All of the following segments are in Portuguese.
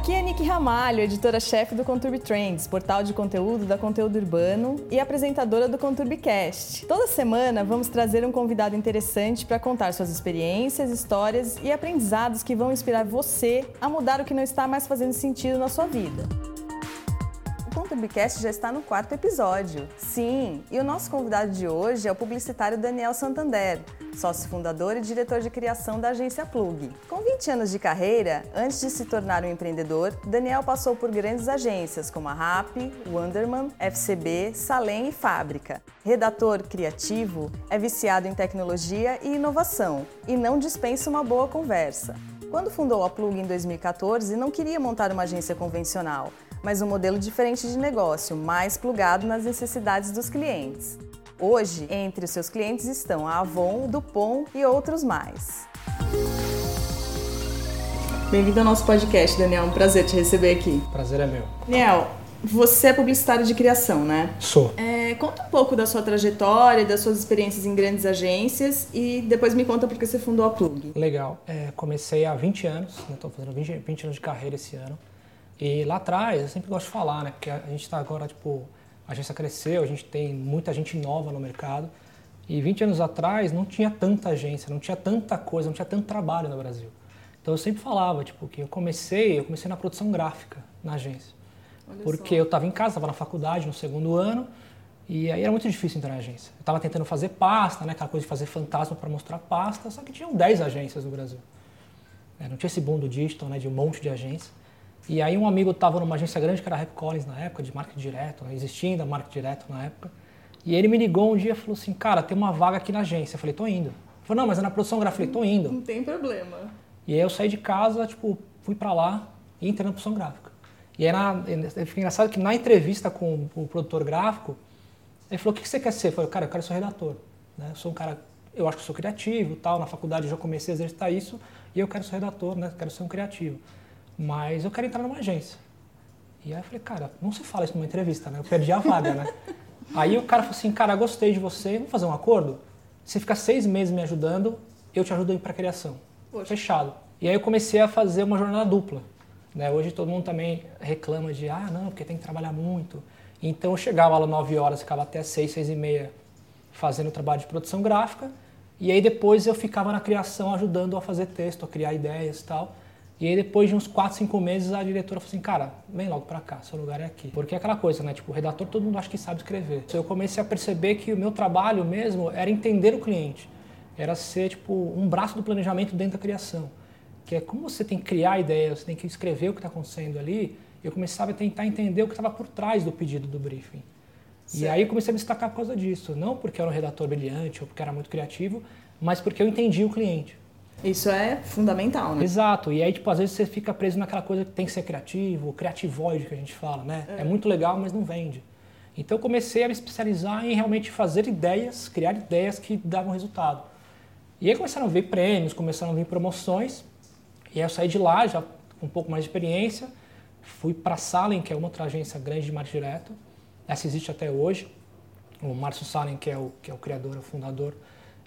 Aqui é Nick Ramalho, editora-chefe do Conturb Trends, portal de conteúdo da Conteúdo Urbano e apresentadora do ConturbCast. Toda semana vamos trazer um convidado interessante para contar suas experiências, histórias e aprendizados que vão inspirar você a mudar o que não está mais fazendo sentido na sua vida. O ConturbiCast já está no quarto episódio. Sim, e o nosso convidado de hoje é o publicitário Daniel Santander, sócio fundador e diretor de criação da agência Plug. Com 20 anos de carreira, antes de se tornar um empreendedor, Daniel passou por grandes agências como a RAP, Wonderman, FCB, Salem e Fábrica. Redator criativo, é viciado em tecnologia e inovação e não dispensa uma boa conversa. Quando fundou a Plug em 2014, não queria montar uma agência convencional mas um modelo diferente de negócio, mais plugado nas necessidades dos clientes. Hoje, entre os seus clientes estão a Avon, Dupont e outros mais. Bem-vindo ao nosso podcast, Daniel. Um prazer te receber aqui. Prazer é meu. Daniel, você é publicitário de criação, né? Sou. É, conta um pouco da sua trajetória, das suas experiências em grandes agências e depois me conta porque você fundou a Plug. Legal. É, comecei há 20 anos, estou né? fazendo 20, 20 anos de carreira esse ano. E lá atrás, eu sempre gosto de falar, né? Porque a gente está agora, tipo, a agência cresceu, a gente tem muita gente nova no mercado. E 20 anos atrás não tinha tanta agência, não tinha tanta coisa, não tinha tanto trabalho no Brasil. Então eu sempre falava, tipo, que eu comecei, eu comecei na produção gráfica na agência. Olha porque só. eu estava em casa, estava na faculdade no segundo ano, e aí era muito difícil entrar na agência. Eu estava tentando fazer pasta, né, aquela coisa de fazer fantasma para mostrar pasta, só que tinham 10 agências no Brasil. É, não tinha esse boom do digital, né, de um monte de agências. E aí um amigo estava numa agência grande que era a Rap Collins na época, de marketing direto, né? existia ainda marketing direto na época. E ele me ligou um dia e falou assim, cara, tem uma vaga aqui na agência. Eu falei, tô indo. Ele falou, não, mas é na produção gráfica. Eu falei, tô indo. Não tem problema. E aí eu saí de casa, tipo, fui para lá e entrei na produção gráfica. E aí na, fiquei engraçado que na entrevista com o produtor gráfico, ele falou, o que você quer ser? Eu falei, cara, eu quero ser redator. Né? Eu sou um cara, eu acho que sou criativo tal, na faculdade eu já comecei a exercitar isso, e eu quero ser redator, né? quero ser um criativo mas eu quero entrar numa agência. E aí eu falei, cara, não se fala isso numa entrevista, né? Eu perdi a vaga, né? aí o cara falou assim, cara, gostei de você, vamos fazer um acordo? Você fica seis meses me ajudando, eu te ajudo a ir para criação. Poxa. Fechado. E aí eu comecei a fazer uma jornada dupla. Né? Hoje todo mundo também reclama de, ah, não, porque tem que trabalhar muito. Então eu chegava lá nove horas, ficava até seis, seis e meia fazendo trabalho de produção gráfica. E aí depois eu ficava na criação ajudando a fazer texto, a criar ideias e tal. E aí depois de uns 4, 5 meses a diretora falou assim, cara, vem logo pra cá, seu lugar é aqui. Porque é aquela coisa, né? Tipo, o redator todo mundo acha que sabe escrever. Eu comecei a perceber que o meu trabalho mesmo era entender o cliente. Era ser, tipo, um braço do planejamento dentro da criação. Que é como você tem que criar ideias, você tem que escrever o que está acontecendo ali. Eu começava a tentar entender o que estava por trás do pedido do briefing. Certo. E aí eu comecei a me destacar por causa disso. Não porque eu era um redator brilhante ou porque era muito criativo, mas porque eu entendi o cliente. Isso é fundamental, né? Exato. E aí, tipo, às vezes você fica preso naquela coisa que tem que ser criativo, criativoide que a gente fala, né? É. é muito legal, mas não vende. Então eu comecei a me especializar em realmente fazer ideias, criar ideias que davam resultado. E aí começaram a vir prêmios, começaram a vir promoções. E aí eu saí de lá, já com um pouco mais de experiência, fui para a Salem, que é uma outra agência grande de marketing direto. Essa existe até hoje. O Márcio Salem, que é o, que é o criador, o fundador,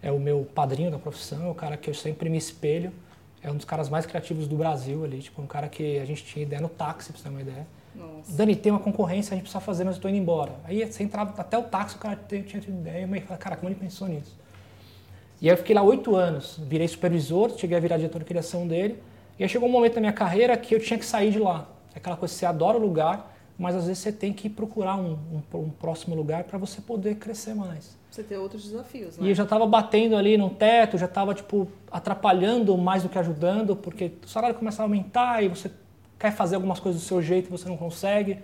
é o meu padrinho da profissão, é o cara que eu sempre me espelho. É um dos caras mais criativos do Brasil ali, tipo, um cara que a gente tinha ideia no táxi, pra você ter uma ideia. Nossa. Dani, tem uma concorrência, a gente precisa fazer, mas eu tô indo embora. Aí você entrava até o táxi, o cara tinha tido ideia, mas falei, cara, como ele pensou nisso? E aí eu fiquei lá oito anos, virei supervisor, cheguei a virar diretor de criação dele. E aí chegou um momento da minha carreira que eu tinha que sair de lá. Aquela coisa, você adora o lugar, mas às vezes você tem que procurar um, um, um próximo lugar para você poder crescer mais. Você ter outros desafios, né? E eu já estava batendo ali no teto, já estava tipo atrapalhando mais do que ajudando, porque o salário começa a aumentar e você quer fazer algumas coisas do seu jeito e você não consegue.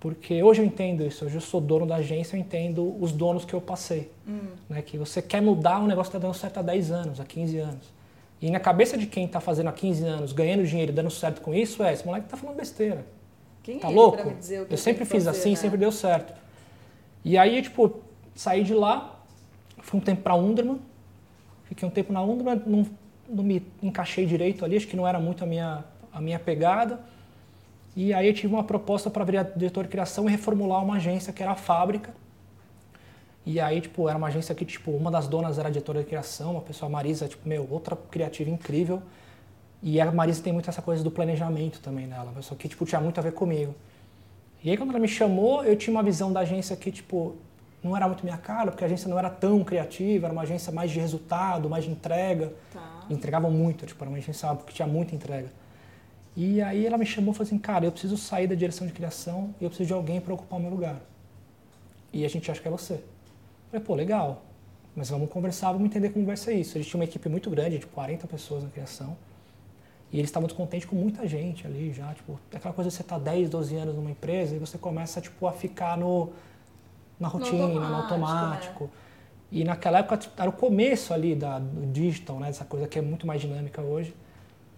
Porque hoje eu entendo isso, hoje eu sou dono da agência, eu entendo os donos que eu passei. Hum. Né? Que você quer mudar um negócio que está dando certo há 10 anos, há 15 anos. E na cabeça de quem está fazendo há 15 anos, ganhando dinheiro e dando certo com isso, é, esse moleque está falando besteira. Quem tá é louco? Eu sempre fiz fazer, assim, né? sempre deu certo. E aí, tipo, saí de lá, fui um tempo para Underman, fiquei um tempo na Underman, não, não me encaixei direito ali, acho que não era muito a minha, a minha pegada. E aí eu tive uma proposta para virar diretor de criação e reformular uma agência que era a Fábrica. E aí, tipo, era uma agência que, tipo, uma das donas era diretora de criação, uma pessoa, Marisa, tipo, meu, outra criativa incrível. E a Marisa tem muito essa coisa do planejamento também nela, só que tipo, tinha muito a ver comigo. E aí quando ela me chamou, eu tinha uma visão da agência que tipo, não era muito minha cara, porque a agência não era tão criativa, era uma agência mais de resultado, mais de entrega. Tá. Entregavam muito, tipo, era uma agência que tinha muita entrega. E aí ela me chamou e falou assim, cara, eu preciso sair da direção de criação e eu preciso de alguém para ocupar o meu lugar. E a gente acha que é você. Eu falei, pô, legal, mas vamos conversar, vamos entender como vai ser isso. Eles tinham uma equipe muito grande, de 40 pessoas na criação. E eles estavam contentes com muita gente ali já, tipo, aquela coisa de você estar tá 10, 12 anos numa empresa e você começa, tipo, a ficar no, na rotina, no automático. No automático. É. E naquela época era o começo ali da, do digital, né, dessa coisa que é muito mais dinâmica hoje.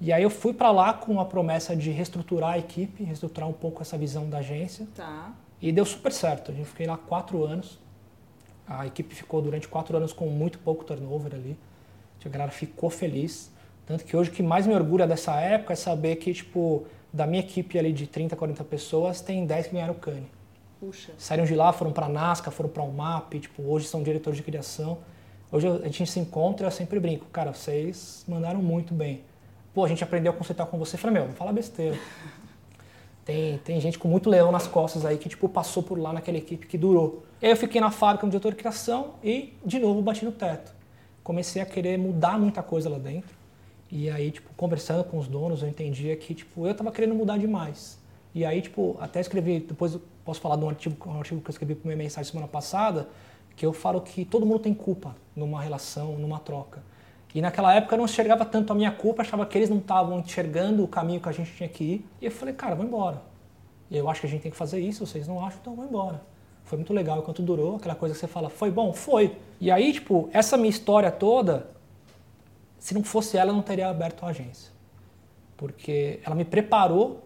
E aí eu fui para lá com a promessa de reestruturar a equipe, reestruturar um pouco essa visão da agência. Tá. E deu super certo. A gente fiquei lá quatro anos. A equipe ficou durante quatro anos com muito pouco turnover ali. A galera ficou feliz. Tanto que hoje o que mais me orgulha dessa época é saber que, tipo, da minha equipe ali de 30, 40 pessoas, tem 10 que ganharam o Cane. Puxa. Saíram de lá, foram para a NASCAR, foram para o UMAP, tipo, hoje são diretores de criação. Hoje a gente se encontra eu sempre brinco, cara, vocês mandaram muito bem. Pô, a gente aprendeu a conceituar com você. Eu falei, meu, não fala besteira. Tem, tem gente com muito leão nas costas aí que, tipo, passou por lá naquela equipe que durou. Aí eu fiquei na fábrica como diretor de criação e, de novo, bati no teto. Comecei a querer mudar muita coisa lá dentro. E aí, tipo, conversando com os donos, eu entendia que, tipo, eu estava querendo mudar demais. E aí, tipo, até escrevi, depois posso falar de um artigo, um artigo que eu escrevi para minha mensagem semana passada, que eu falo que todo mundo tem culpa numa relação, numa troca. E naquela época eu não enxergava tanto a minha culpa, achava que eles não estavam enxergando o caminho que a gente tinha que ir. E eu falei, cara, vou embora. Eu acho que a gente tem que fazer isso, vocês não acham, então vou embora. Foi muito legal enquanto durou, aquela coisa que você fala, foi bom? Foi. E aí, tipo, essa minha história toda, se não fosse ela, eu não teria aberto a agência. Porque ela me preparou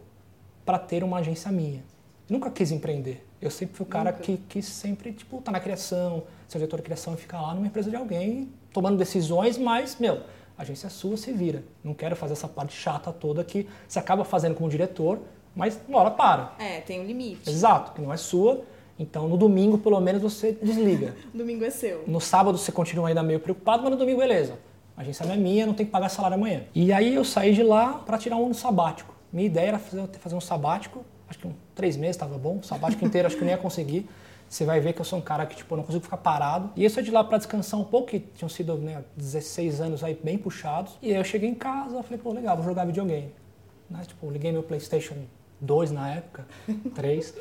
para ter uma agência minha. Nunca quis empreender. Eu sempre fui o cara que, que sempre, tipo, tá na criação, ser diretor de criação e ficar lá numa empresa de alguém, tomando decisões, mas, meu, a agência é sua, se vira. Não quero fazer essa parte chata toda que você acaba fazendo como diretor, mas uma hora para. É, tem um limite. Exato, que não é sua. Então, no domingo, pelo menos, você desliga. domingo é seu. No sábado, você continua ainda meio preocupado, mas no domingo, beleza. A agência não é minha, não tem que pagar salário amanhã. E aí, eu saí de lá para tirar um ano sabático. Minha ideia era fazer, fazer um sabático, acho que um, três meses estava bom, um sabático inteiro acho que eu nem ia conseguir. Você vai ver que eu sou um cara que tipo, não consigo ficar parado. E eu saí de lá para descansar um pouco, que tinham sido né, 16 anos aí bem puxados. E aí eu cheguei em casa, falei, pô, legal, vou jogar videogame. Né? Tipo, liguei meu Playstation 2 na época, 3.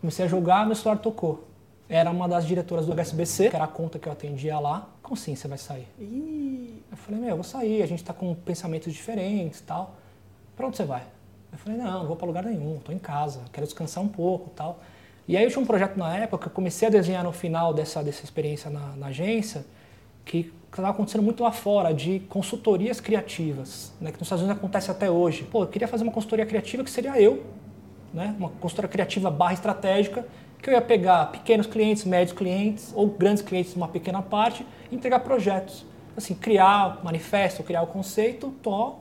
Comecei a jogar, meu celular tocou. Era uma das diretoras do HSBC, que era a conta que eu atendia lá. Como assim você vai sair? Ih. Eu falei, meu, eu vou sair, a gente tá com pensamentos diferentes e tal. Pra onde você vai? Eu falei, não, não vou para lugar nenhum, estou em casa, quero descansar um pouco tal. E aí eu tinha um projeto na época, eu comecei a desenhar no final dessa, dessa experiência na, na agência, que estava acontecendo muito lá fora, de consultorias criativas, né, que nos Estados Unidos acontece até hoje. Pô, eu queria fazer uma consultoria criativa que seria eu, né, uma consultoria criativa barra estratégica, que eu ia pegar pequenos clientes, médios clientes ou grandes clientes uma pequena parte e entregar projetos. Assim, criar manifesto, criar o conceito, to,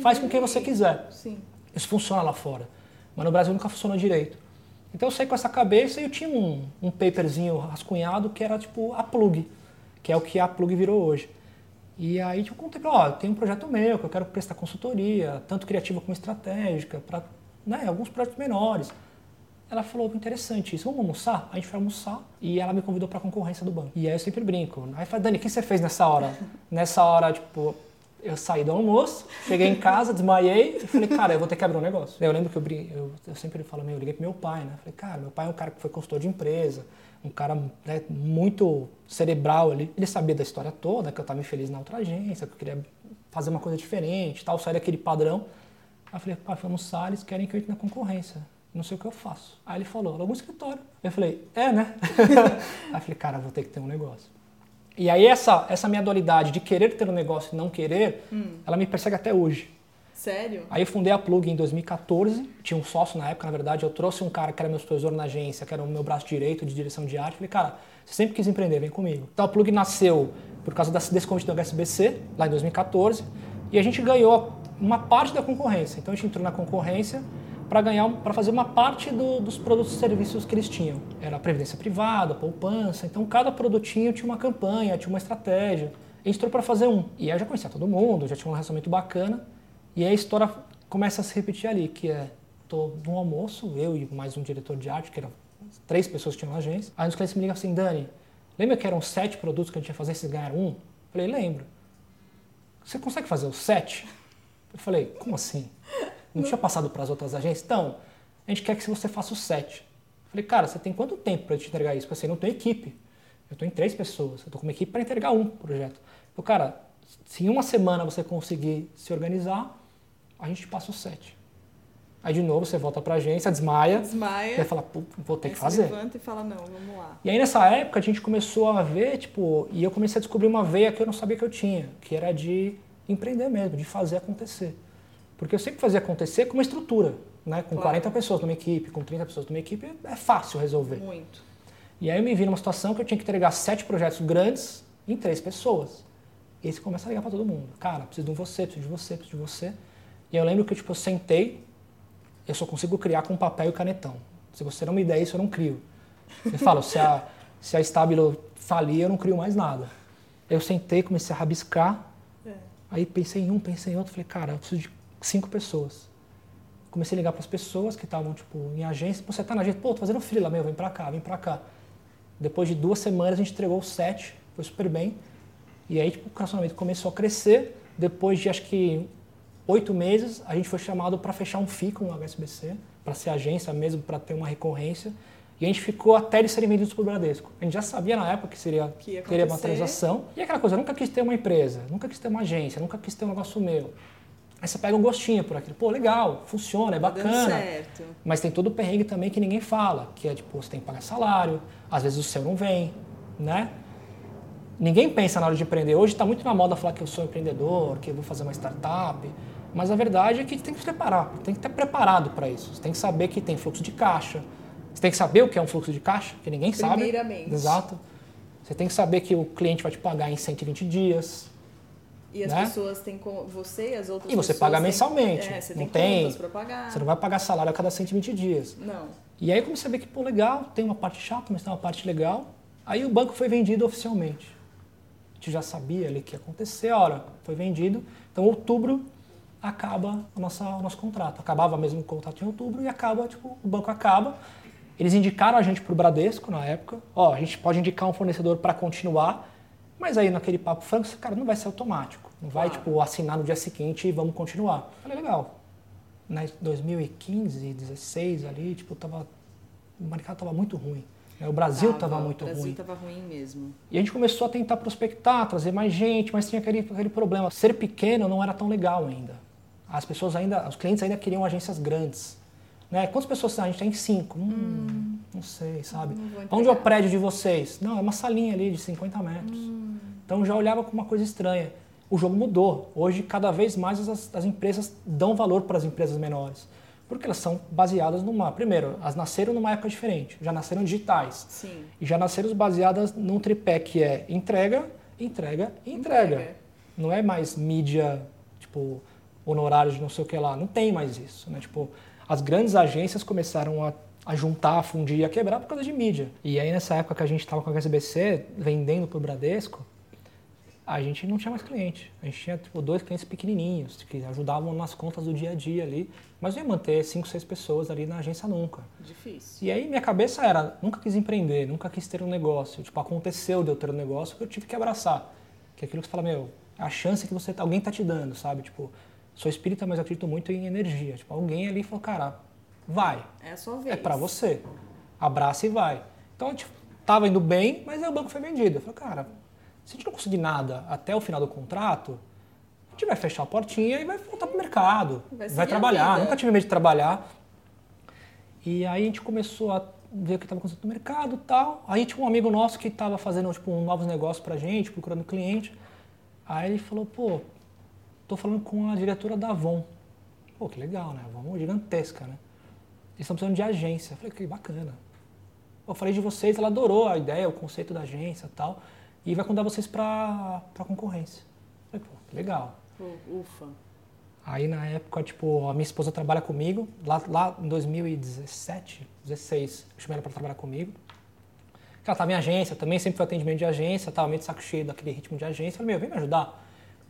faz com quem você quiser. Sim. Isso funciona lá fora. Mas no Brasil nunca funcionou direito. Então eu saí com essa cabeça e eu tinha um, um paperzinho rascunhado que era tipo a plug, que é o que a plug virou hoje. E aí tipo, eu contei para ela, ó, tem um projeto meu que eu quero prestar consultoria, tanto criativa como estratégica, para né, alguns projetos menores. Ela falou, interessante isso, vamos almoçar? A gente foi almoçar e ela me convidou para a concorrência do banco. E aí eu sempre brinco. Aí eu falei, Dani, o que você fez nessa hora? nessa hora, tipo, eu saí do almoço, cheguei em casa, desmaiei e falei, cara, eu vou ter que abrir um negócio. Eu lembro que eu, eu, eu sempre falo, eu liguei pro meu pai, né? Falei, cara, meu pai é um cara que foi consultor de empresa, um cara né, muito cerebral ali. Ele sabia da história toda, que eu estava infeliz na outra agência, que eu queria fazer uma coisa diferente, tal, sair daquele padrão. Aí eu falei, pai, vamos Salles, querem que eu entre na concorrência. Não sei o que eu faço. Aí ele falou, algum escritório. Eu falei, é, né? Aí eu falei, cara, vou ter que ter um negócio. E aí essa, essa minha dualidade de querer ter um negócio e não querer, hum. ela me persegue até hoje. Sério? Aí eu fundei a Plug em 2014, tinha um sócio na época, na verdade, eu trouxe um cara que era meu supervisor na agência, que era o meu braço direito de direção de arte, falei, cara, você sempre quis empreender, vem comigo. Então a Plug nasceu por causa desse convite do HSBC, lá em 2014, e a gente ganhou uma parte da concorrência. Então a gente entrou na concorrência para ganhar, para fazer uma parte do, dos produtos e serviços que eles tinham. Era a previdência privada, poupança. Então cada produtinho tinha uma campanha, tinha uma estratégia. A gente entrou para fazer um. E aí eu já conhecia todo mundo, já tinha um relacionamento bacana. E aí a história começa a se repetir ali, que é, tô no almoço, eu e mais um diretor de arte, que eram três pessoas que tinham na agência. Aí os clientes me ligam assim, Dani, lembra que eram sete produtos que a gente ia fazer, vocês ganharam um? Eu falei, lembro. Você consegue fazer os sete? Eu falei, como assim? Não tinha passado para as outras agências? Então, a gente quer que você faça os sete. Eu falei, cara, você tem quanto tempo para te entregar isso? Eu falei, não tenho equipe. Eu estou em três pessoas. Eu estou com uma equipe para entregar um projeto. Falei, cara, se em uma semana você conseguir se organizar, a gente passa os sete. Aí de novo você volta para a agência, desmaia. Desmaia. E aí fala, vou ter aí que fazer. levanta e fala, não, vamos lá. E aí nessa época a gente começou a ver, tipo, e eu comecei a descobrir uma veia que eu não sabia que eu tinha, que era de empreender mesmo, de fazer acontecer. Porque eu sempre fazia acontecer com uma estrutura, né? Com Claro. 40 pessoas numa equipe, com 30 pessoas numa equipe, é fácil resolver. Muito. E aí eu me vi numa situação que eu tinha que entregar sete projetos grandes em três pessoas. E aí você começa a ligar para todo mundo. Cara, preciso de você, preciso de você, preciso de você. E eu lembro que tipo, eu sentei, eu só consigo criar com papel e canetão. Se você não me der isso, eu não crio. Eu falo, se a, se a Stabilo falir, eu não crio mais nada. Eu sentei, comecei a rabiscar, É. Aí pensei em um, pensei em outro, falei, cara, eu preciso de cinco pessoas. Comecei a ligar para as pessoas que estavam, tipo, em agência. Pô, você tá na agência? Pô, tô fazendo freela, meu, vem pra cá, vem pra cá. Depois de duas semanas, a gente entregou sete, foi super bem. E aí, tipo, o relacionamento começou a crescer. Depois de, acho que, oito meses, a gente foi chamado para fechar um FII com o HSBC, para ser agência mesmo, para ter uma recorrência. E a gente ficou até eles serem vendidos para o Bradesco. A gente já sabia na época que seria Que ia teria uma transação. E aquela coisa, eu nunca quis ter uma empresa, nunca quis ter uma agência, nunca quis ter um negócio meu. Aí você pega um gostinho por aquilo. Pô, legal, funciona, é Tá bacana. certo. Mas tem todo o perrengue também que ninguém fala, que é tipo, você tem que pagar salário, às vezes o seu não vem, né? Ninguém pensa na hora de empreender. Hoje está muito na moda falar que eu sou empreendedor, que eu vou fazer uma startup. Mas a verdade é que tem que se preparar, tem que estar preparado para isso. Você tem que saber que tem fluxo de caixa. Você tem que saber o que é um fluxo de caixa, que ninguém sabe. Primeiramente. Exato. Você tem que saber que o cliente vai te pagar em 120 dias. E as Né? pessoas têm com você e as outras E você paga mensalmente. É, você Não tem, tem- contas pra pagar. Você não vai pagar salário a cada 120 dias. Não. E aí eu comecei a ver que, pô, legal, tem uma parte chata, mas tem uma parte legal. Aí o banco foi vendido oficialmente. A gente já sabia ali que ia acontecer, a hora foi vendido. Então, outubro acaba a nossa, o nosso contrato. Acabava mesmo o contrato em outubro e acaba, tipo, o banco acaba. Eles indicaram a gente para o Bradesco na época. Ó, a gente pode indicar um fornecedor para continuar, mas aí naquele papo franco, cara, não vai ser automático. Não vai, Claro. tipo, assinar no dia seguinte e vamos continuar. Falei, legal. Na 2015, 16 ali, tipo, tava, o mercado tava muito ruim. né? O Brasil tava, muito O Brasil ruim. tava ruim mesmo. E a gente começou a tentar prospectar, trazer mais gente, mas tinha aquele, aquele problema. Ser pequeno não era tão legal ainda. As pessoas ainda, os clientes ainda queriam agências grandes. Né? Quantas pessoas a gente tem? Cinco. Hum, Não sei, sabe? Não Onde é o prédio de vocês? Não, é uma salinha ali de 50 metros. Então já olhava com uma coisa estranha. O jogo mudou. Hoje, cada vez mais, as, as empresas dão valor para as empresas menores. Porque elas são baseadas numa. Primeiro, elas nasceram numa época diferente, já nasceram digitais. Sim. E já nasceram baseadas num tripé que é entrega, entrega e entrega. Entrega. Não é mais mídia, tipo, honorários de não sei o que lá. Não tem mais isso. Né? Tipo, as grandes agências começaram a, a juntar, a fundir e a quebrar por causa de mídia. E aí, nessa época que a gente estava com a HSBC, vendendo para o Bradesco, a gente não tinha mais cliente. A gente tinha tipo, dois clientes pequenininhos, que ajudavam nas contas do dia a dia ali. Mas não ia manter cinco, seis pessoas ali na agência nunca. Difícil. E aí minha cabeça era, nunca quis empreender, nunca quis ter um negócio. Tipo, aconteceu de eu ter um negócio que eu tive que abraçar. Que é aquilo que você fala, meu, é a chance que você alguém tá te dando, sabe? Tipo, sou espírita, mas acredito muito em energia. Tipo, alguém ali falou, cara, vai, É a sua vez. é pra você. Abraça e vai. Então a gente tava indo bem, mas aí o banco foi vendido. Eu falei, cara, se a gente não conseguir nada até o final do contrato, a gente vai fechar a portinha e vai voltar pro mercado. Vai Vai, trabalhar. Nunca tive medo de trabalhar. E aí a gente começou a ver o que estava acontecendo no mercado e tal. Aí tinha um amigo nosso que estava fazendo tipo, um novos negócios pra gente, procurando cliente. Aí ele falou, pô, tô falando com a diretora da Avon. Pô, que legal, né? A Avon é gigantesca, né? Eles estão precisando de agência. Eu falei, que bacana. Eu falei de vocês, ela adorou a ideia, o conceito da agência e tal. E vai convidar vocês para a concorrência. Eu falei, pô, que legal. Ufa. Aí na época, tipo, a minha esposa trabalha comigo, lá, lá em 2017, 16, eu chamei ela para trabalhar comigo. Ela estava em agência, também sempre foi atendimento de agência, estava meio de saco cheio daquele ritmo de agência. Eu falei, meu, vem me ajudar.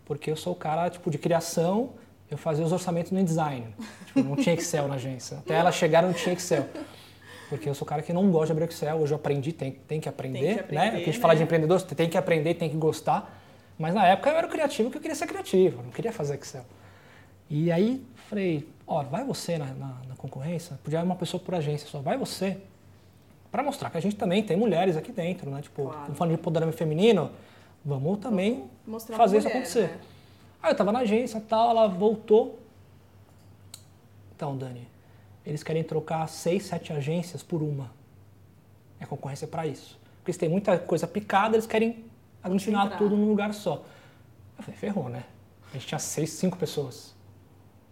Porque eu sou o cara, tipo, de criação eu fazia os orçamentos no InDesign. Tipo, não tinha Excel na agência. Até ela chegar não tinha Excel. Porque eu sou o cara que não gosta de abrir Excel. Hoje eu aprendi, tem, tem que aprender, tem que aprender né? Aqui a gente né? fala de empreendedor, você tem que aprender, tem que gostar. Mas na época eu era criativo porque eu queria ser criativo, não queria fazer Excel. E aí falei, ó, vai você na, na, na concorrência, podia ir uma pessoa por agência só, vai você, para mostrar que a gente também tem mulheres aqui dentro, né? Tipo, claro. falando de empoderamento feminino, vamos também vamos fazer mulher, isso acontecer. Né? Aí eu tava na agência tal, ela voltou. Então, Dani, eles querem trocar seis, sete agências por uma. É concorrência para isso. Porque se tem muita coisa picada, eles querem aglutinar tudo num lugar só. Eu falei, ferrou, né? A gente tinha seis, cinco pessoas.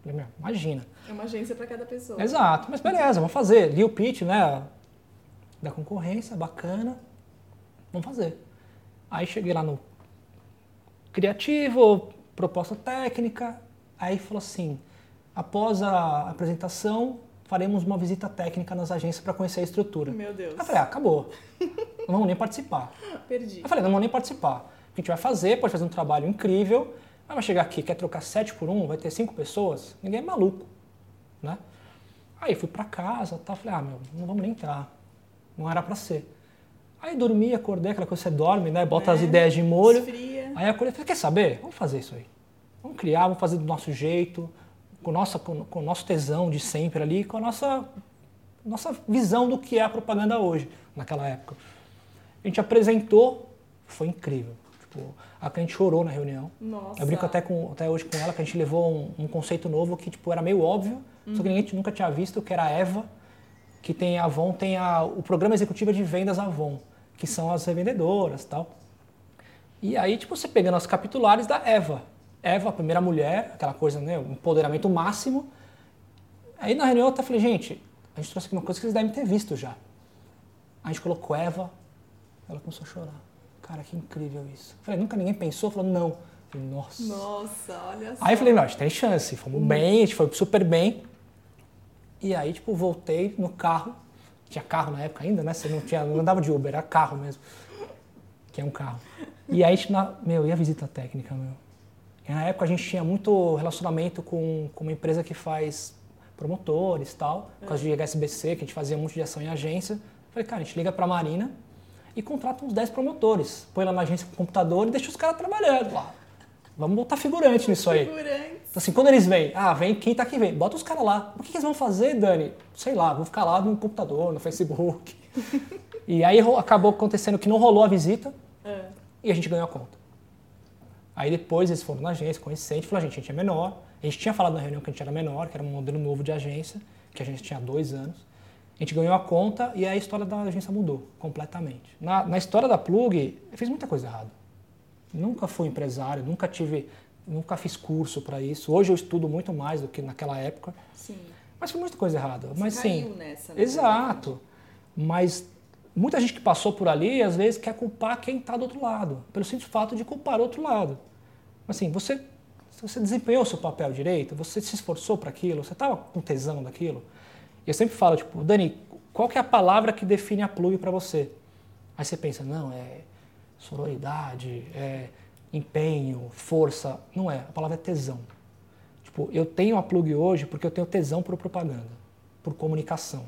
Eu falei, imagina. É uma agência para cada pessoa. Exato, mas beleza, vamos fazer. Li o pitch, né? Da concorrência, bacana. Vamos fazer. Aí cheguei lá no criativo, proposta técnica. Aí falou assim: após a apresentação, faremos uma visita técnica nas agências para conhecer a estrutura. Meu Deus. Aí eu falei: ah, acabou. Não vamos nem participar. Perdi. Eu falei: não vamos nem participar. A gente vai fazer, pode fazer um trabalho incrível, mas vai chegar aqui, quer trocar sete por um, vai ter cinco pessoas, ninguém é maluco. Né? Aí fui para casa, tá, falei: ah, meu, não vamos nem entrar. Não era para ser. Aí dormi, acordei, aquela coisa que você dorme, né? Bota é, as ideias de molho. Esfria. Aí acordei e falei, quer saber? Vamos fazer isso aí. Vamos criar, vamos fazer do nosso jeito, com, nossa, com, com o nosso tesão de sempre ali, com a nossa, nossa visão do que é a propaganda hoje, naquela época. A gente apresentou, foi incrível. Tipo, a gente chorou na reunião. Nossa. Eu brinco até, com, até hoje com ela que a gente levou um, um conceito novo que tipo, era meio óbvio, uhum. só que ninguém nunca tinha visto, que era a Eva, que tem a Avon, tem a, o programa executivo de vendas Avon, que são as revendedoras tal. E aí, tipo, você pegando os capitulares da Eva. Eva, a primeira mulher, aquela coisa, né, o empoderamento máximo. Aí na reunião eu até falei, gente, a gente trouxe aqui uma coisa que vocês devem ter visto já. A gente colocou Eva, ela começou a chorar. Cara, que incrível isso. Eu falei, nunca ninguém pensou? Falou, não. Eu falei, nossa. Nossa, olha só. Aí eu falei, não, a gente tem chance. Fomos hum. bem, a gente foi super bem. E aí, tipo, voltei no carro. Tinha carro na época ainda, né? Você não, tinha, não andava de Uber, era carro mesmo. Que é um carro. E aí, na, meu, e a visita técnica, meu? E na época a gente tinha muito relacionamento com, com uma empresa que faz promotores e tal, por causa de HSBC, que a gente fazia muito de ação em agência. Falei, cara, a gente liga pra Marina e contrata uns 10 promotores. Põe lá na agência com o computador e deixa os caras trabalhando lá. Vamos botar figurante nisso aí. Figurante. Então, assim, quando eles vêm, ah, vem quem tá aqui vem, bota os caras lá. O que, que, eles vão fazer, Dani? Sei lá, vão ficar lá no computador, no Facebook. e aí acabou acontecendo que não rolou a visita é. e a gente ganhou a conta. Aí depois eles foram na agência, gente falou, a gente, a gente é menor. A gente tinha falado na reunião que a gente era menor, que era um modelo novo de agência, que a gente tinha dois anos. A gente ganhou a conta e a história da agência mudou completamente. Na, na história da Plug, eu fiz muita coisa errada. Nunca fui empresário, nunca tive nunca fiz curso para isso. Hoje eu estudo muito mais do que naquela época. Sim. Mas foi muita coisa errada. Você mas sim. Nessa, né? Exato. Mas muita gente que passou por ali, às vezes, quer culpar quem está do outro lado, pelo simples fato de culpar o outro lado. Assim, você, você desempenhou o seu papel direito, você se esforçou para aquilo, você estava com tesão daquilo. E eu sempre falo, tipo, Dani, qual que é a palavra que define a plug para você? Aí você pensa, não, é sororidade, é empenho, força. Não é. A palavra é tesão. Tipo, eu tenho a plug hoje porque eu tenho tesão por propaganda, por comunicação.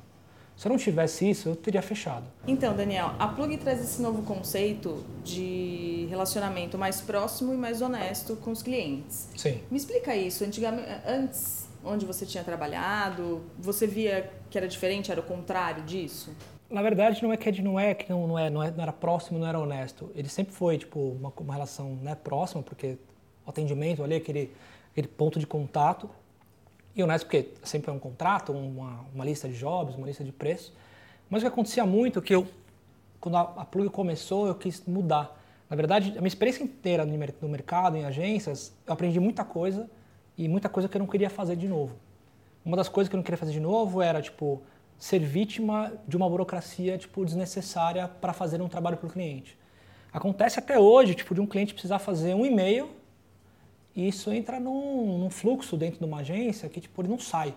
Se eu não tivesse isso, eu teria fechado. Então, Daniel, a Plug traz esse novo conceito de relacionamento mais próximo e mais honesto com os clientes. Sim. Me explica isso. Antigamente, antes, onde você tinha trabalhado, você via que era diferente, era o contrário disso? Na verdade, não é que não é que não, não, é, não, é, não era próximo, não era honesto. Ele sempre foi tipo uma, uma relação né, próxima, porque o atendimento ali, aquele, aquele ponto de contato. E honesto porque sempre é um contrato, uma, uma lista de jobs, uma lista de preços. Mas o que acontecia muito, que eu, quando a, a Plug começou, eu quis mudar. Na verdade, a minha experiência inteira no, no mercado, em agências, eu aprendi muita coisa e muita coisa que eu não queria fazer de novo. Uma das coisas que eu não queria fazer de novo era, tipo, ser vítima de uma burocracia tipo desnecessária para fazer um trabalho para o cliente. Acontece até hoje, tipo, de um cliente precisar fazer um e-mail e isso entra num, num, fluxo dentro de uma agência que tipo ele não sai.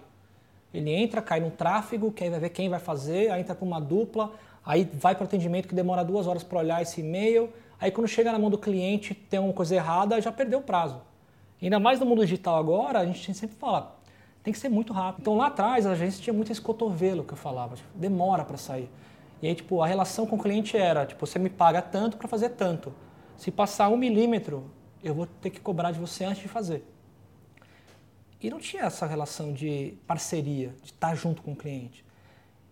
Ele entra, cai no tráfego, que aí vai ver quem vai fazer, aí entra para uma dupla, aí vai para o atendimento que demora duas horas para olhar esse e-mail, aí quando chega na mão do cliente tem uma coisa errada, já perdeu o prazo. Ainda mais no mundo digital agora, a gente sempre fala, tem que ser muito rápido. Então lá atrás a agência tinha muito esse cotovelo que eu falava, tipo, demora para sair. E aí, tipo, a relação com o cliente era, tipo, você me paga tanto para fazer tanto. Se passar um milímetro, eu vou ter que cobrar de você antes de fazer. E não tinha essa relação de parceria, de estar junto com o cliente.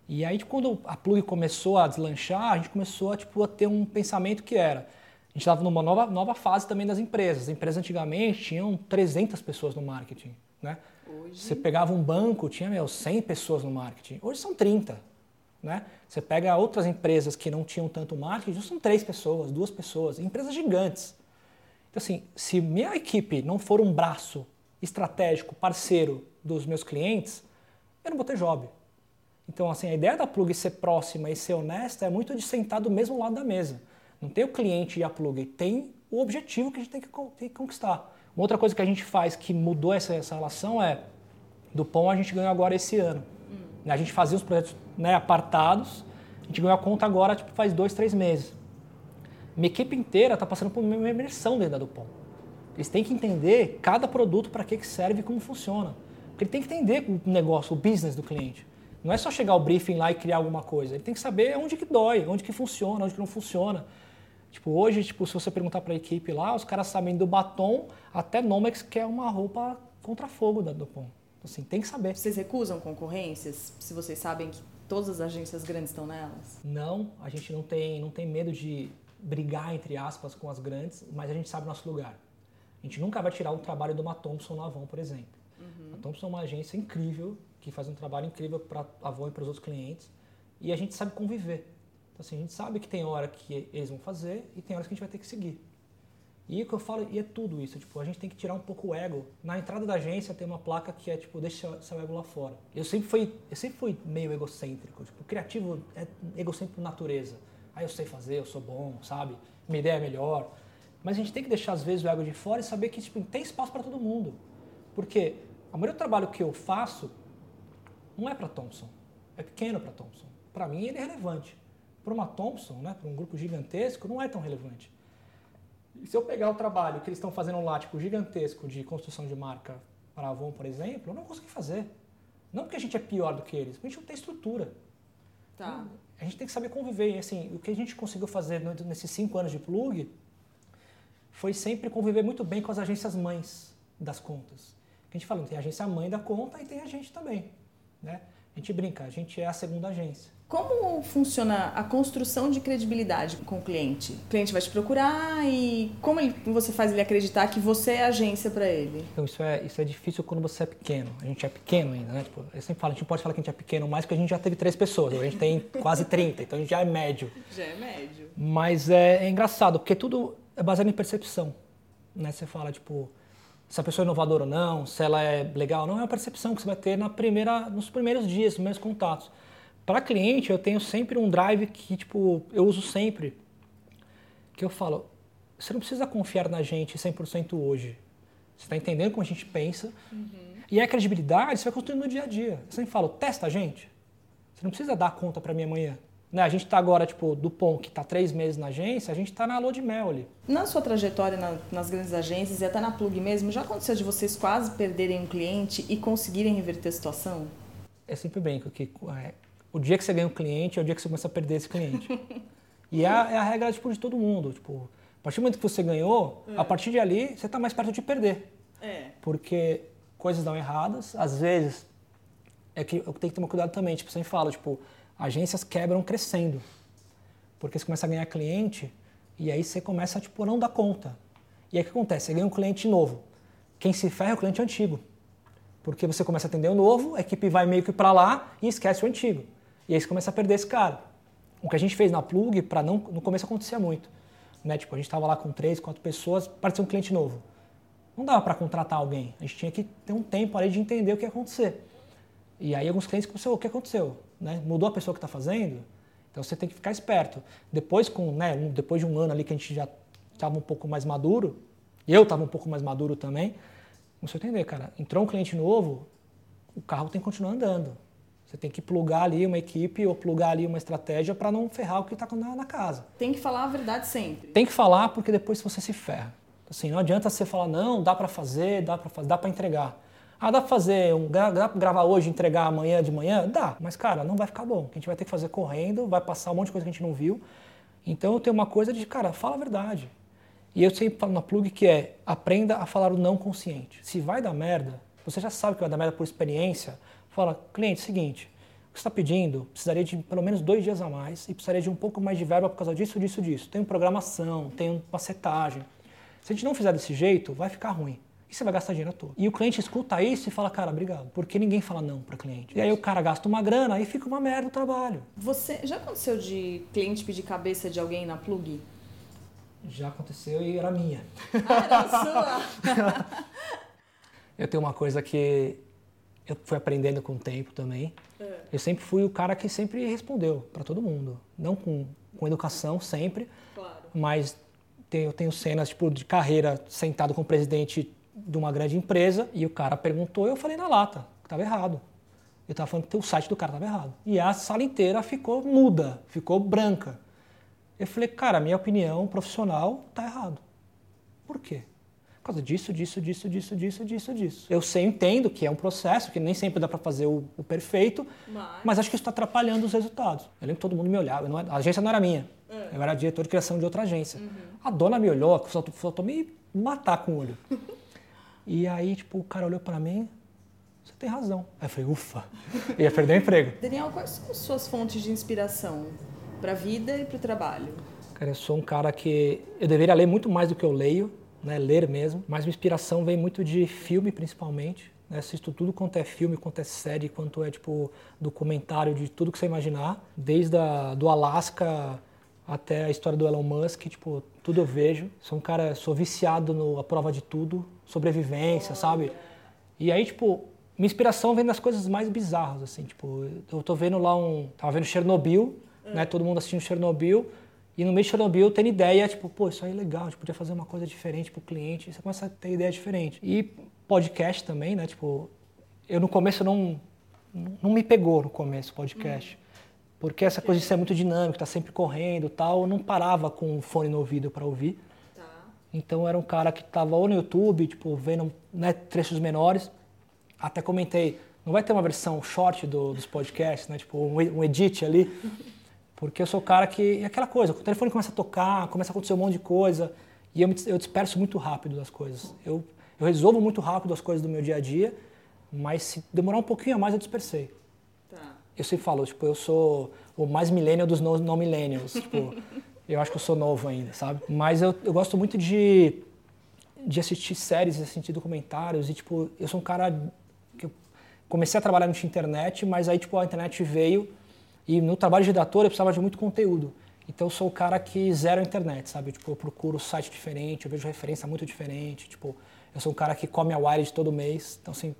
E aí, quando a Plug começou a deslanchar, a gente começou a, tipo, a ter um pensamento que era... A gente estava numa nova, nova fase também das empresas. As empresas antigamente tinham 300 pessoas no marketing, né? Hoje... Você pegava um banco, tinha, meu, 100 pessoas no marketing. Hoje são 30, né? Você pega outras empresas que não tinham tanto marketing, hoje são três pessoas, duas pessoas, empresas gigantes. Então, assim, se minha equipe não for um braço estratégico, parceiro dos meus clientes, eu não vou ter job. Então, assim, a ideia da plug ser próxima e ser honesta é muito de sentar do mesmo lado da mesa. Não tem o cliente e a plug, tem o objetivo que a gente tem que, tem que conquistar. Uma outra coisa que a gente faz que mudou essa, essa relação é, do pão a gente ganhou agora esse ano. Hum. A gente fazia os projetos né, apartados, a gente ganhou a conta agora tipo, faz dois, três meses. Minha equipe inteira está passando por uma imersão dentro da Dupont. Eles têm que entender cada produto para que, que serve e como funciona. Porque ele tem que entender o negócio, o business do cliente. Não é só chegar ao briefing lá e criar alguma coisa. Ele tem que saber onde que dói, onde que funciona, onde que não funciona. Tipo, hoje, tipo, se você perguntar para a equipe lá, os caras sabem do batom até Nomex, que é uma roupa contra fogo da Dupont. Assim, tem que saber. Vocês recusam concorrências se vocês sabem que todas as agências grandes estão nelas? Não, a gente não tem, não tem medo de brigar, entre aspas, com as grandes, mas a gente sabe o nosso lugar. A gente nunca vai tirar o trabalho de uma Thompson no Avon, por exemplo. Uhum. A Thompson é uma agência incrível, que faz um trabalho incrível para a Avon e para os outros clientes. E a gente sabe conviver. Então, assim, a gente sabe que tem hora que eles vão fazer e tem horas que a gente vai ter que seguir. E o que eu falo, e é tudo isso, tipo, a gente tem que tirar um pouco o ego. Na entrada da agência tem uma placa que é tipo, deixa seu ego lá fora. Eu sempre fui, eu sempre fui meio egocêntrico, tipo, criativo é egocêntrico por natureza. Ah, eu sei fazer, eu sou bom, sabe? Minha ideia é melhor. Mas a gente tem que deixar, às vezes, o ego de fora e saber que tipo, tem espaço para todo mundo. Porque a maioria do trabalho que eu faço não é para Thompson. É pequeno para Thompson. Para mim, ele é relevante. Para uma Thompson, né, para um grupo gigantesco, não é tão relevante. E se eu pegar o trabalho que eles estão fazendo lá, tipo, gigantesco de construção de marca para a Avon, por exemplo, eu não consegui fazer. Não porque a gente é pior do que eles, porque a gente não tem estrutura. Tá. A gente tem que saber conviver. E, assim, o que a gente conseguiu fazer nesses cinco anos de plug foi sempre conviver muito bem com as agências mães das contas. A gente fala, tem a agência mãe da conta e tem a gente também. Né? A gente brinca, a gente é a segunda agência. Como funciona a construção de credibilidade com o cliente? O cliente vai te procurar e como ele, você faz ele acreditar que você é agência para ele? Então, isso é, isso é difícil quando você é pequeno. A gente é pequeno ainda, né? Tipo, eu sempre falo, a gente pode falar que a gente é pequeno mais porque a gente já teve três pessoas. A gente tem quase 30, então a gente já é médio. Já é médio. Mas é, é engraçado, porque tudo é baseado em percepção. Né? Você fala, tipo, se a pessoa é inovadora ou não, se ela é legal ou não, é uma percepção que você vai ter na primeira, nos primeiros dias, nos primeiros contatos. Para cliente, eu tenho sempre um drive que, tipo, eu uso sempre, que eu falo, você não precisa confiar na gente 100% hoje. Você está entendendo como a gente pensa. Uhum. E a credibilidade você vai construindo no dia a dia. Eu sempre falo, testa a gente. Você não precisa dar conta para mim amanhã. Né? A gente está agora, tipo, do POM, que está três meses na agência, a gente está na lua de mel ali. Na sua trajetória na, nas grandes agências e até na Plug mesmo, já aconteceu de vocês quase perderem um cliente e conseguirem reverter a situação? É sempre bem, que é, o dia que você ganha um cliente é o dia que você começa a perder esse cliente. e é a, é a, regra tipo, de todo mundo. Tipo, a partir do momento que você ganhou, é. a partir de ali, você está mais perto de perder. É. Porque coisas dão erradas, às vezes, é que eu tenho que tomar cuidado também. Tipo, você fala, tipo, agências quebram crescendo. Porque você começa a ganhar cliente e aí você começa tipo, a não dar conta. E aí o que acontece? Você ganha um cliente novo. Quem se ferra é o cliente antigo. Porque você começa a atender o novo, a equipe vai meio que para lá e esquece o antigo. E aí você começa a perder esse cara. O que a gente fez na Plug, para não no começo acontecia muito. Né? Tipo, a gente estava lá com três, quatro pessoas, parecia um cliente novo. Não dava para contratar alguém. A gente tinha que ter um tempo ali de entender o que ia acontecer. E aí alguns clientes começaram, o que aconteceu? Né? Mudou a pessoa que está fazendo? Então você tem que ficar esperto. Depois, com, né, um, depois de um ano ali que a gente já estava um pouco mais maduro, eu estava um pouco mais maduro também, começou a entender, cara, entrou um cliente novo, o carro tem que continuar andando. Você tem que plugar ali uma equipe ou plugar ali uma estratégia para não ferrar o que está na, na casa. Tem que falar a verdade sempre. Tem que falar porque depois você se ferra. Assim, não adianta você falar, não, dá para fazer, dá para fazer, dá para entregar. Ah, dá para fazer, um, dá para gravar hoje e entregar amanhã de manhã? Dá, mas cara, não vai ficar bom. A gente vai ter que fazer correndo, vai passar um monte de coisa que a gente não viu. Então eu tenho uma coisa de, cara, fala a verdade. E eu sempre falo na plug que é aprenda a falar o não consciente. Se vai dar merda, você já sabe que vai dar merda por experiência. Fala, cliente, seguinte, o que você está pedindo precisaria de pelo menos dois dias a mais e precisaria de um pouco mais de verba por causa disso, disso, disso. Tem programação, tem uma setagem. Se a gente não fizer desse jeito, vai ficar ruim. E você vai gastar dinheiro todo. E o cliente escuta isso e fala, cara, obrigado. Porque ninguém fala não para cliente. E aí o cara gasta uma grana e fica uma merda o trabalho. Você já aconteceu de cliente pedir cabeça de alguém na plug? Já aconteceu e era minha. Ah, era sua? eu tenho uma coisa que eu fui aprendendo com o tempo também. É. Eu sempre fui o cara que sempre respondeu para todo mundo. Não com, com educação, sempre. Claro. Mas tenho, eu tenho cenas tipo, de carreira sentado com o presidente de uma grande empresa e o cara perguntou eu falei na lata que estava errado. Eu estava falando que o site do cara estava errado. E a sala inteira ficou muda, ficou branca. Eu falei, cara, minha opinião profissional está errado. Por quê? Por causa disso, disso, disso, disso, disso, disso, disso. Eu sei, entendo que é um processo, que nem sempre dá para fazer o, o perfeito, mas... mas... acho que isso está atrapalhando os resultados. Eu lembro que todo mundo me olhava, não, a agência não era minha, é. eu era diretor de criação de outra agência. Uhum. A dona me olhou, faltou me matar com o olho. e aí, tipo, o cara olhou para mim, você tem razão. Aí eu falei, ufa, eu ia perder o emprego. Daniel, quais são as suas fontes de inspiração? para a vida e para o trabalho? Cara, eu sou um cara que eu deveria ler muito mais do que eu leio, né, ler mesmo, mas minha inspiração vem muito de filme principalmente. Né, assisto tudo quanto é filme, quanto é série, quanto é tipo documentário de tudo que você imaginar, desde a, do Alasca até a história do Elon Musk, tipo, tudo eu vejo. Sou um cara, sou viciado no a prova de tudo, sobrevivência, sabe? E aí, tipo, minha inspiração vem das coisas mais bizarras, assim, tipo, eu tô vendo lá um, tava vendo Chernobyl, né? Todo mundo assistindo Chernobyl. E no meio de Chernobyl tem ideia, tipo, pô, isso aí é legal, a gente podia fazer uma coisa diferente pro cliente. Você começa a ter ideia diferente. E podcast também, né? Tipo, eu no começo não, não me pegou no começo podcast. Hum. Porque essa coisa de ser muito dinâmico, tá sempre correndo e tal, eu não parava com o fone no ouvido para ouvir. Tá. Então era um cara que tava ou no YouTube, tipo, vendo né, trechos menores. Até comentei, não vai ter uma versão short do, dos podcasts, né? Tipo, um, um edit ali. Porque eu sou o cara que. É aquela coisa, o telefone começa a tocar, começa a acontecer um monte de coisa, e eu, me, eu disperso muito rápido das coisas. Eu, eu resolvo muito rápido as coisas do meu dia a dia, mas se demorar um pouquinho a mais, eu dispersei. Tá. Eu sempre falo, tipo, eu sou o mais millennial dos não, não millennials. tipo, eu acho que eu sou novo ainda, sabe? Mas eu, eu gosto muito de, de assistir séries, assistir documentários, e, tipo, eu sou um cara que eu comecei a trabalhar na internet, mas aí, tipo, a internet veio e no trabalho de redator eu precisava de muito conteúdo. Então eu sou o cara que zero a internet, sabe? Tipo, eu procuro site diferente, eu vejo referência muito diferente. Tipo, eu sou um cara que come a Wired todo mês. Então, assim,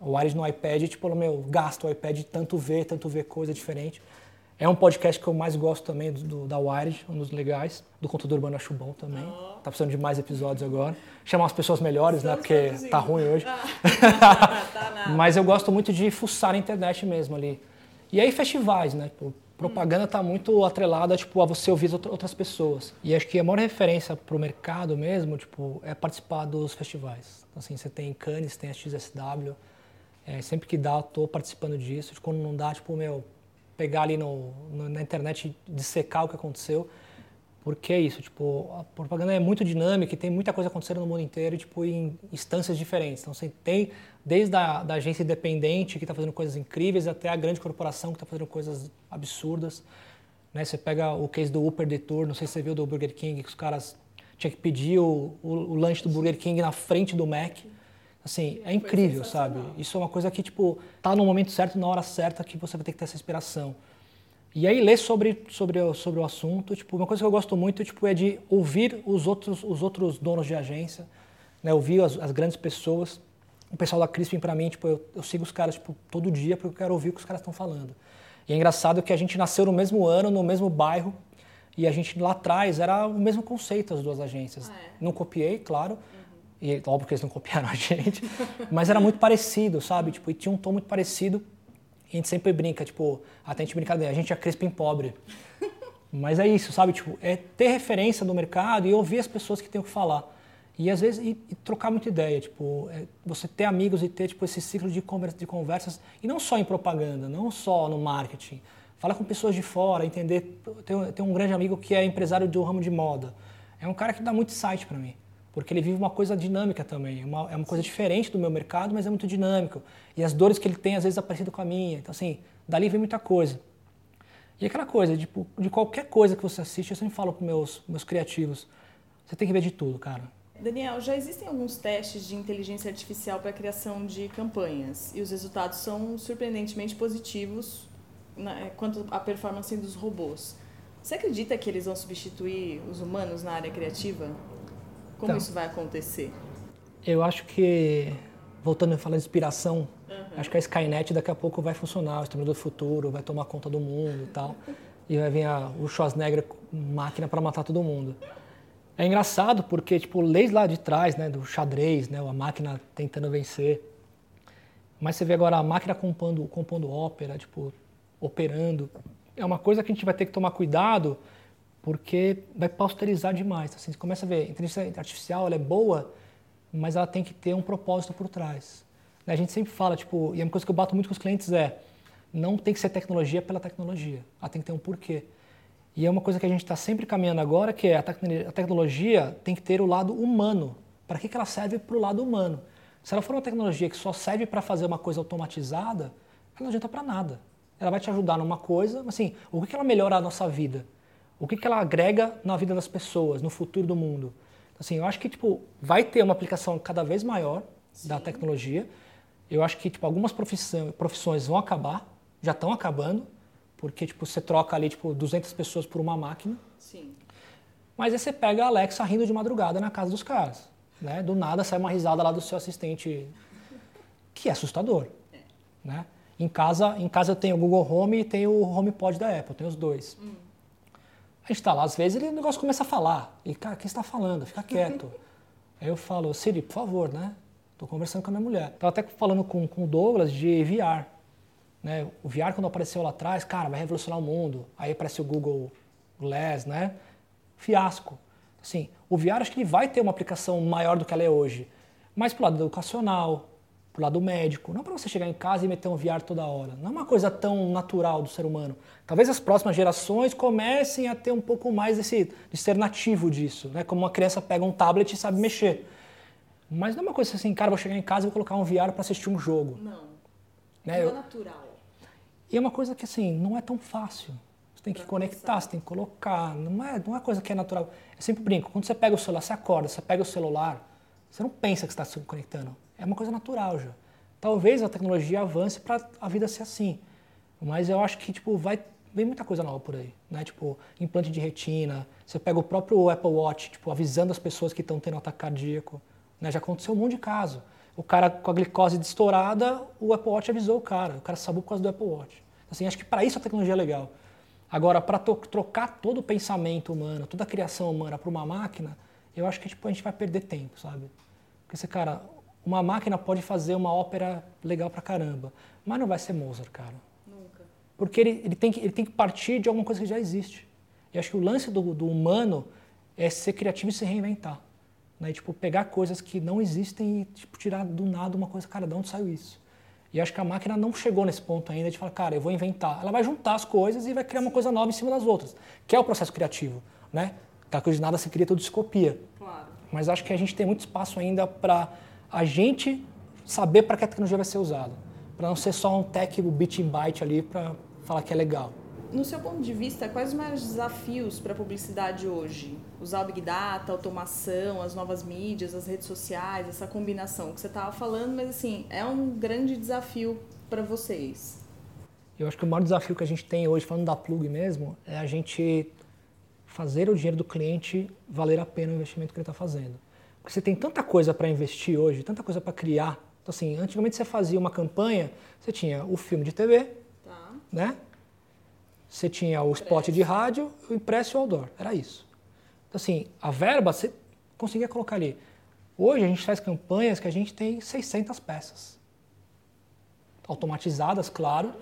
o Wired no iPad, tipo, meu, gasto o iPad tanto ver, tanto ver coisa diferente. É um podcast que eu mais gosto também do, do da Wired, um dos legais. Do Conteúdo Urbano acho bom também. Oh. Tá precisando de mais episódios agora. Chamar as pessoas melhores, né? Porque produzindo. tá ruim hoje. Ah. tá Mas eu gosto muito de fuçar na internet mesmo ali. E aí festivais, né? Tipo, propaganda está muito atrelada tipo, a você ouvir outras pessoas. E acho que a maior referência para o mercado mesmo tipo, é participar dos festivais. Então, assim, você tem Cannes, tem a XSW. É, sempre que dá, estou participando disso. Quando não dá, tipo, meu, pegar ali no, no, na internet dissecar o que aconteceu. Porque é isso, tipo, a propaganda é muito dinâmica e tem muita coisa acontecendo no mundo inteiro, tipo, em instâncias diferentes. Então, você tem desde a da agência independente que está fazendo coisas incríveis até a grande corporação que está fazendo coisas absurdas. Né? Você pega o case do Upper Detour, não sei se você viu do Burger King, que os caras tinham que pedir o, o, o lanche do Burger King na frente do Mac. Assim, é incrível, sabe? Isso é uma coisa que, tipo, tá no momento certo, na hora certa, que você vai ter que ter essa inspiração. E aí ler sobre, sobre, sobre o assunto, tipo, uma coisa que eu gosto muito tipo, é de ouvir os outros, os outros donos de agência, né? ouvir as, as grandes pessoas. O pessoal da Crispin, para mim, tipo, eu, eu, sigo os caras tipo, todo dia porque eu quero ouvir o que os caras estão falando. E é engraçado que a gente nasceu no mesmo ano, no mesmo bairro, e a gente lá atrás era o mesmo conceito as duas agências. Ah, é? Não copiei, claro, uhum. e óbvio que eles não copiaram a gente, mas era muito parecido, sabe? Tipo, e tinha um tom muito parecido a gente sempre brinca, tipo, até a gente brincadeira, a gente é Crispim pobre. Mas é isso, sabe? Tipo, é ter referência do mercado e ouvir as pessoas que têm o que falar. E às vezes e, e trocar muita ideia, tipo, é, você ter amigos e ter tipo esse ciclo de, conversa, de conversas e não só em propaganda, não só no marketing. Fala com pessoas de fora, entender. Tem um grande amigo que é empresário do ramo de moda. É um cara que dá muito insight para mim, porque ele vive uma coisa dinâmica também. É uma, é uma coisa diferente do meu mercado, mas é muito dinâmico. E as dores que ele tem às vezes é parecido com a minha. Então assim, dali vem muita coisa. E aquela coisa, tipo, de qualquer coisa que você assiste, eu sempre falo para meus meus criativos, você tem que ver de tudo, cara Daniel, já existem alguns testes de inteligência artificial para a criação de campanhas e os resultados são surpreendentemente positivos né, quanto à performance dos robôs. Você acredita que eles vão substituir os humanos na área criativa? Como então, isso vai acontecer? Eu acho que, voltando a falar de inspiração, uhum. acho que a Skynet daqui a pouco vai funcionar, o Exterminador do Futuro vai tomar conta do mundo e tal, e vai vir a, o Schwarzenegger máquina para matar todo mundo. É engraçado porque, tipo, leis lá de trás, né, do xadrez, né, a máquina tentando vencer. Mas você vê agora a máquina compondo, compondo ópera, tipo, operando. É uma coisa que a gente vai ter que tomar cuidado porque vai pausterizar demais. Assim, você começa a ver, a inteligência artificial ela é boa, mas ela tem que ter um propósito por trás. A gente sempre fala, tipo, e é uma coisa que eu bato muito com os clientes é, não tem que ser tecnologia pela tecnologia, ela tem que ter um porquê. E é uma coisa que a gente está sempre caminhando agora, que é a, tecnologia, a tecnologia tem que ter o lado humano. Para que, que ela serve para o lado humano? Se ela for uma tecnologia que só serve para fazer uma coisa automatizada, ela não adianta para nada. Ela vai te ajudar numa coisa, mas assim, o que, que ela melhora a nossa vida? O que, que ela agrega na vida das pessoas, no futuro do mundo? Assim, eu acho que tipo, vai ter uma aplicação cada vez maior Sim. da tecnologia. Eu acho que tipo, algumas profissões vão acabar, já estão acabando porque tipo, você troca ali tipo, 200 pessoas por uma máquina. Sim. Mas aí você pega a Alexa rindo de madrugada na casa dos caras. Né? Do nada sai uma risada lá do seu assistente, que é assustador. É. Né? Em, casa, em casa eu tenho o Google Home e tenho o HomePod da Apple, tenho os dois. Hum. A gente está lá, às vezes ele, o negócio começa a falar. E, cara, o que você está falando? Fica quieto. aí eu falo, Siri, por favor, né? Estou conversando com a minha mulher. Estava até falando com, com o Douglas de VR. Né? O VR, quando apareceu lá atrás, cara, vai revolucionar o mundo. Aí aparece o Google Glass, né? Fiasco. Assim, o VR acho que ele vai ter uma aplicação maior do que ela é hoje. Mas pro lado educacional, pro lado médico. Não para você chegar em casa e meter um VR toda hora. Não é uma coisa tão natural do ser humano. Talvez as próximas gerações comecem a ter um pouco mais desse, de ser nativo disso. Né? Como uma criança pega um tablet e sabe mexer. Mas não é uma coisa assim, cara, vou chegar em casa e vou colocar um VR para assistir um jogo. Não. Né? Não é natural. E é uma coisa que assim, não é tão fácil. Você tem que pra conectar, pensar. você tem que colocar. Não é, não é coisa que é natural. Eu sempre brinco, quando você pega o celular, você acorda, você pega o celular, você não pensa que está se conectando. É uma coisa natural já. Talvez a tecnologia avance para a vida ser assim. Mas eu acho que tipo, vai vem muita coisa nova por aí, né? Tipo, implante de retina, você pega o próprio Apple Watch, tipo, avisando as pessoas que estão tendo ataque cardíaco, né? Já aconteceu um monte de caso. O cara com a glicose estourada, o Apple Watch avisou o cara, o cara sabia por causa do Apple Watch. Assim, acho que para isso a tecnologia é legal. Agora, para trocar todo o pensamento humano, toda a criação humana para uma máquina, eu acho que tipo, a gente vai perder tempo, sabe? Porque, esse cara, uma máquina pode fazer uma ópera legal pra caramba, mas não vai ser Mozart, cara. Nunca. Porque ele, ele, tem, que, ele tem que partir de alguma coisa que já existe. E acho que o lance do, do humano é ser criativo e se reinventar. Né? E, tipo, pegar coisas que não existem e tipo, tirar do nada uma coisa, cara, de onde saiu isso? E acho que a máquina não chegou nesse ponto ainda de falar, cara, eu vou inventar. Ela vai juntar as coisas e vai criar uma coisa nova em cima das outras, que é o processo criativo, né? Da coisa de nada se cria, tudo se copia. Claro. Mas acho que a gente tem muito espaço ainda para a gente saber para que a tecnologia vai ser usada. Para não ser só um tech bit in byte ali para falar que é legal. No seu ponto de vista, quais os maiores desafios para a publicidade hoje? Usar o Big Data, automação, as novas mídias, as redes sociais, essa combinação que você estava falando, mas assim, é um grande desafio para vocês. Eu acho que o maior desafio que a gente tem hoje, falando da plug mesmo, é a gente fazer o dinheiro do cliente valer a pena o investimento que ele está fazendo. Você tem tanta coisa para investir hoje, tanta coisa para criar. Então, assim, antigamente você fazia uma campanha, você tinha o filme de TV, tá. né? Você tinha o spot de rádio, o impresso e o outdoor. Era isso. Então, assim, a verba você conseguia colocar ali. Hoje a gente faz campanhas que a gente tem 600 peças. Automatizadas, claro.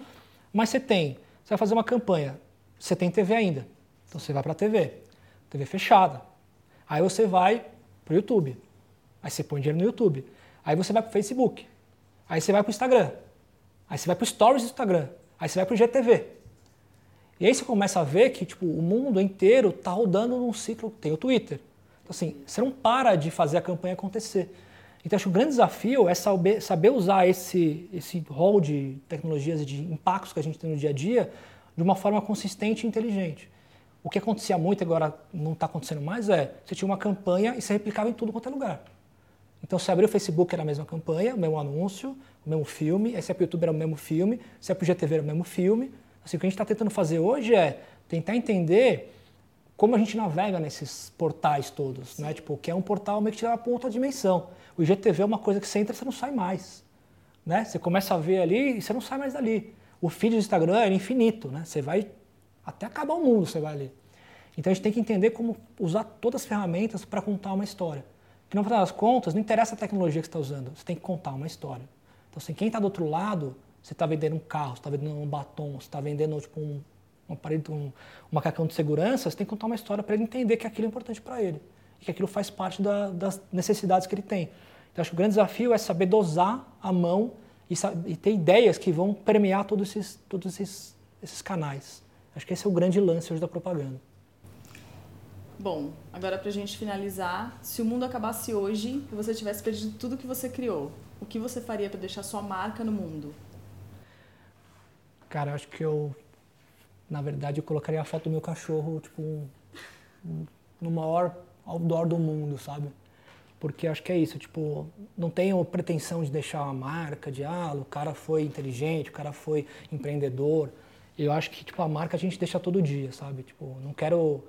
Mas você tem, você vai fazer uma campanha, você tem TV ainda. Então você vai para a TV. TV fechada. Aí você vai para o YouTube. Aí você põe dinheiro no YouTube. Aí você vai para o Facebook. Aí você vai para o Instagram. Aí você vai para o Stories do Instagram. Aí você vai para o GTV. E aí você começa a ver que tipo, o mundo inteiro está rodando num ciclo. Tem o Twitter. Então, assim, você não para de fazer a campanha acontecer. Então, acho que o grande desafio é saber, saber usar esse, esse rol de tecnologias e de impactos que a gente tem no dia a dia de uma forma consistente e inteligente. O que acontecia muito, agora não está acontecendo mais, é você tinha uma campanha e você replicava em tudo quanto é lugar. Então, se abrir o Facebook era a mesma campanha, o mesmo anúncio, o mesmo filme, se é para o YouTube era o mesmo filme, é para o GTV era o mesmo filme. Assim, o que a gente está tentando fazer hoje é tentar entender como a gente navega nesses portais todos, né? Tipo, que é um portal meio que te leva para outra dimensão. O IGTV é uma coisa que você entra e você não sai mais, né? Você começa a ver ali e você não sai mais dali. O feed do Instagram é infinito, né? Você vai até acabar o mundo, você vai ali. Então a gente tem que entender como usar todas as ferramentas para contar uma história. Que no final das contas, não interessa a tecnologia que você está usando, você tem que contar uma história. Então, assim, quem está do outro lado, você está vendendo um carro, você está vendendo um batom, você está vendendo tipo, um, um aparelho, um, um macacão de segurança, você tem que contar uma história para ele entender que aquilo é importante para ele e que aquilo faz parte da, das necessidades que ele tem. Então, acho que o grande desafio é saber dosar a mão e, e ter ideias que vão permear todos esses, todos esses, esses canais. Acho que esse é o grande lance hoje da propaganda. Bom, agora para a gente finalizar, se o mundo acabasse hoje e você tivesse perdido tudo que você criou, o que você faria para deixar sua marca no mundo? Cara, acho que eu, na verdade, eu colocaria a foto do meu cachorro, tipo, um, um, no maior outdoor do mundo, sabe? Porque acho que é isso, tipo, não tenho pretensão de deixar uma marca, de, ah, o cara foi inteligente, o cara foi empreendedor. Eu acho que, tipo, a marca a gente deixa todo dia, sabe? Tipo, não quero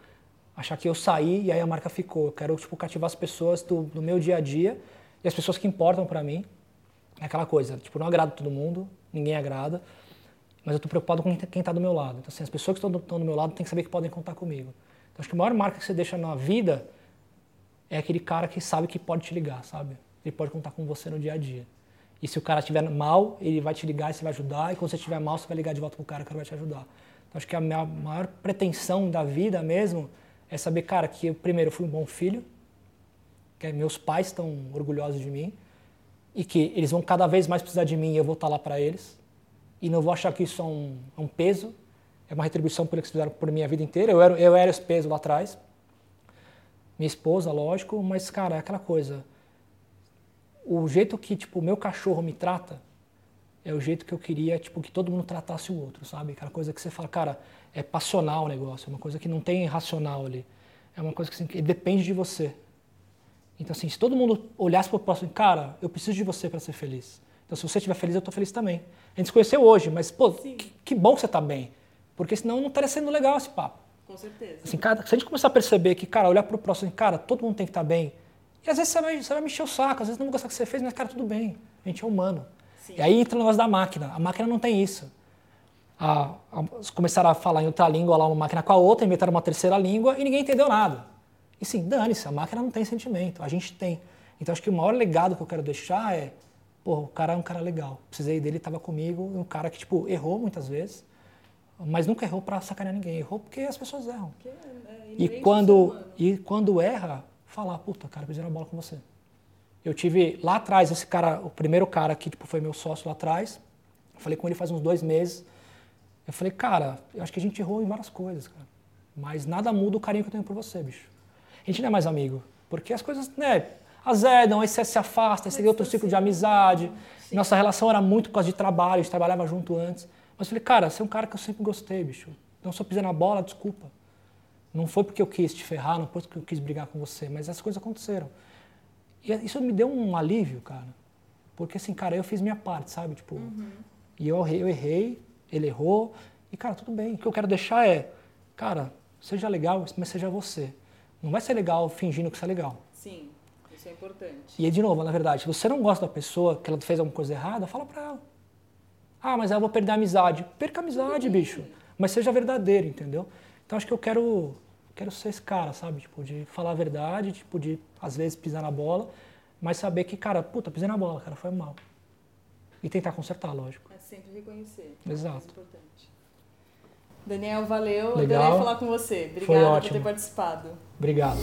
achar que eu saí e aí a marca ficou. Eu quero tipo, cativar as pessoas do, do meu dia a dia e as pessoas que importam para mim. É aquela coisa, tipo, não agrado todo mundo, ninguém agrada, mas eu estou preocupado com quem está do meu lado. Então, assim, as pessoas que estão do, do meu lado têm que saber que podem contar comigo. Então, acho que a maior marca que você deixa na vida é aquele cara que sabe que pode te ligar, sabe? Ele pode contar com você no dia a dia. E se o cara estiver mal, ele vai te ligar e você vai ajudar. E quando você estiver mal, você vai ligar de volta pro cara, o cara vai te ajudar. Então, acho que a minha maior pretensão da vida mesmo é saber, cara, que eu, primeiro, eu fui um bom filho, que meus pais estão orgulhosos de mim e que eles vão cada vez mais precisar de mim e eu vou estar lá para eles. E não vou achar que isso é um, é um peso, é uma retribuição por que eles fizeram por minha vida inteira. Eu era, eu era esse peso lá atrás. Minha esposa, lógico, mas, cara, é aquela coisa. O jeito que, tipo, o meu cachorro me trata é o jeito que eu queria, tipo, que todo mundo tratasse o outro, sabe? Aquela coisa que você fala, cara, é passional o negócio, é uma coisa que não tem racional ali. É uma coisa que, assim, que depende de você. Então, assim, se todo mundo olhasse para o próximo, cara, eu preciso de você para ser feliz. Então, se você estiver feliz, eu estou feliz também. A gente se conheceu hoje, mas, pô, que, que, bom que você está bem. Porque senão não estaria sendo legal esse papo. Com certeza. Assim, cara, se a gente começar a perceber que, cara, olhar para o próximo, cara, todo mundo tem que estar tá bem. E às vezes você vai, você vai mexer o saco, às vezes não gostar do que você fez, mas, cara, tudo bem. A gente é humano. Sim. E aí entra o negócio da máquina. A máquina não tem isso a, a, começaram a falar em outra língua lá, uma máquina com a outra, inventaram uma terceira língua e ninguém entendeu nada. E sim, dane-se, a máquina não tem sentimento, a gente tem. Então acho que o maior legado que eu quero deixar é, pô, o cara é um cara legal. Precisei dele, estava comigo, um cara que tipo errou muitas vezes, mas nunca errou para sacanear ninguém, errou porque as pessoas erram. É e quando e quando erra, falar, puta, cara, pisei na bola com você. Eu tive lá atrás esse cara, o primeiro cara que tipo foi meu sócio lá atrás, falei com ele faz uns dois meses. Eu falei, cara, eu acho que a gente errou em várias coisas, cara. Mas nada muda o carinho que eu tenho por você, bicho. A gente não é mais amigo. Porque as coisas, né, azedam, aí você se afasta, aí você tem outro ciclo de amizade. Sim. Nossa relação era muito por causa de trabalho, a gente trabalhava junto antes. Mas eu falei, cara, você é um cara que eu sempre gostei, bicho. Então, se eu pisei na bola, desculpa. Não foi porque eu quis te ferrar, não foi porque eu quis brigar com você, mas essas coisas aconteceram. E isso me deu um alívio, cara. Porque assim, cara, eu fiz minha parte, sabe? Tipo, uhum. e eu errei, eu errei, ele errou. E, cara, tudo bem. O que eu quero deixar é, cara, seja legal, mas seja você. Não vai ser legal fingindo que você é legal. Sim, isso é importante. E, de novo, na verdade, se você não gosta da pessoa, que ela fez alguma coisa errada, fala pra ela. Ah, mas eu vou perder a amizade. Perca a amizade, bicho. Mas seja verdadeiro, entendeu? Então, acho que eu quero, quero ser esse cara, sabe? Tipo, de falar a verdade, tipo, de, às vezes, pisar na bola, mas saber que, cara, puta, pisei na bola, cara, foi mal. E tentar consertar, lógico sempre reconhecer. Exato. importante. Daniel, valeu. Legal. Adorei falar com você. Obrigada por ter participado. Obrigado.